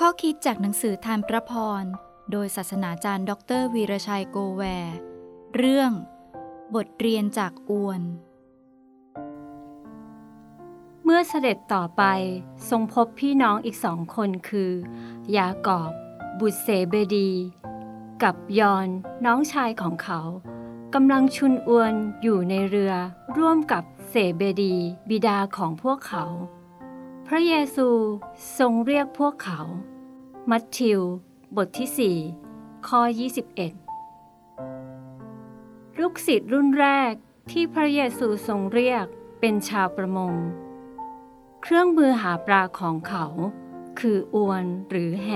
ข้อคิดจากหนังสือทานพระพร โดยศาสนาจารย์ ดรวีรชัยโกแวร์ เรื่อง บทเรียนจากอวน เมื่อเสด็จต่อไปทรงพบพี่น้องอีกสองคนคือ ยากอบ บุตรเสเบดี กับยอนน้องชายของเขากำลังชุนอวนอยู่ในเรือร่วมกับเสเบดี บิดาของพวกเขา พระเยซูทรงเรียกพวกเขา มัทธิว บทที่ 4 ข้อ 21 ลูกศิษย์รุ่นแรกที่พระเยซูทรงเรียกเป็นชาวประมง เครื่องมือหาปลาของเขา คืออวนหรือแห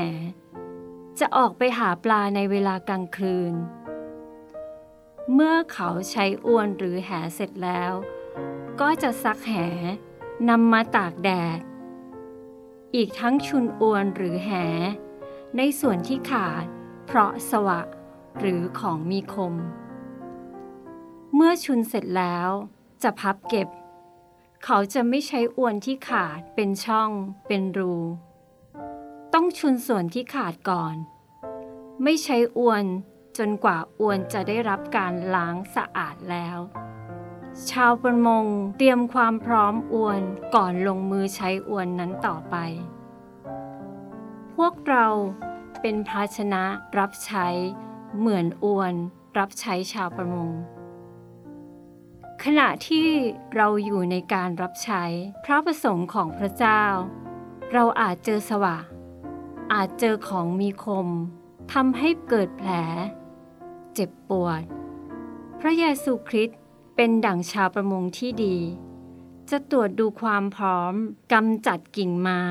จะออกไปหาปลาในเวลากลางคืน เมื่อเขาใช้อวนหรือแหเสร็จแล้ว ก็จะซักแหนำมาตากแดด อีกทั้งชุนอวนหรือแห ในส่วนที่ขาด เพราะสวะ หรือของมีคม เมื่อชุนเสร็จแล้ว จะพับเก็บ เขาจะไม่ใช้อวนที่ขาดเป็นช่องเป็นรู ต้องชุนส่วนที่ขาดก่อน ไม่ใช้อวนจนกว่าอวนจะได้รับการล้างสะอาดแล้ว ชาวประมงเตรียมความพร้อมอวนก่อนลงมือใช้อวนนั้นต่อไป พวกเราเป็นภาชนะรับใช้เหมือนอวนรับใช้ชาวประมง ขณะที่เราอยู่ในการรับใช้พระประสงค์ของพระเจ้า เราอาจเจอสวะ อาจเจอของมีคมทำให้เกิดแผล เจ็บปวด พระเยซูคริสต์ เป็นดั่งชาวประมงที่ดี จะตรวจดูความพร้อมกำจัดกิ่งไม้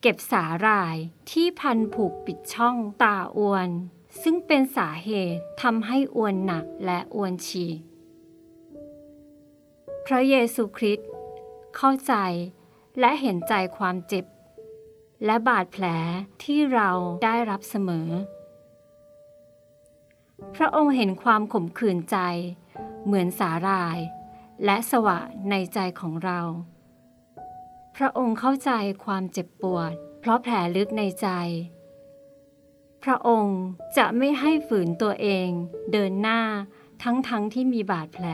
เก็บสาหร่ายที่พันผูกปิดช่องตาอวน ซึ่งเป็นสาเหตุทำให้อวนหนักและอวนฉีกพระเยซูคริสต์เข้าใจและเห็นใจความเจ็บ และบาดแผลที่เราได้รับเสมอ พระองค์เห็นความขมขื่นใจ เหมือนสาหร่าย และสวะในใจของเรา พระองค์เข้าใจความเจ็บปวด เพราะแผลลึกในใจ พระองค์จะไม่ให้ฝืนตัวเองเดินหน้าทั้งๆทที่มีบาดแผล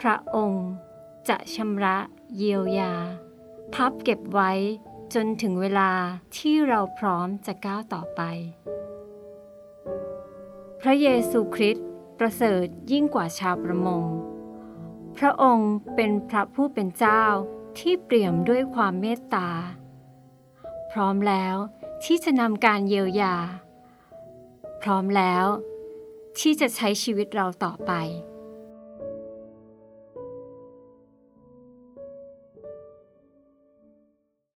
พระองค์จะชำระเยียวยา พับเก็บไว้จนถึงเวลาที่เราพร้อมจะก้าวต่อไป พระเยซูคริสต์ ประเสริฐยิ่งกว่าชาวประมง พระองค์เป็นพระผู้เป็นเจ้าที่เปี่ยมด้วยความเมตตา พร้อมแล้วที่จะนำการเยียวยา พร้อมแล้วที่จะใช้ชีวิตเราต่อไป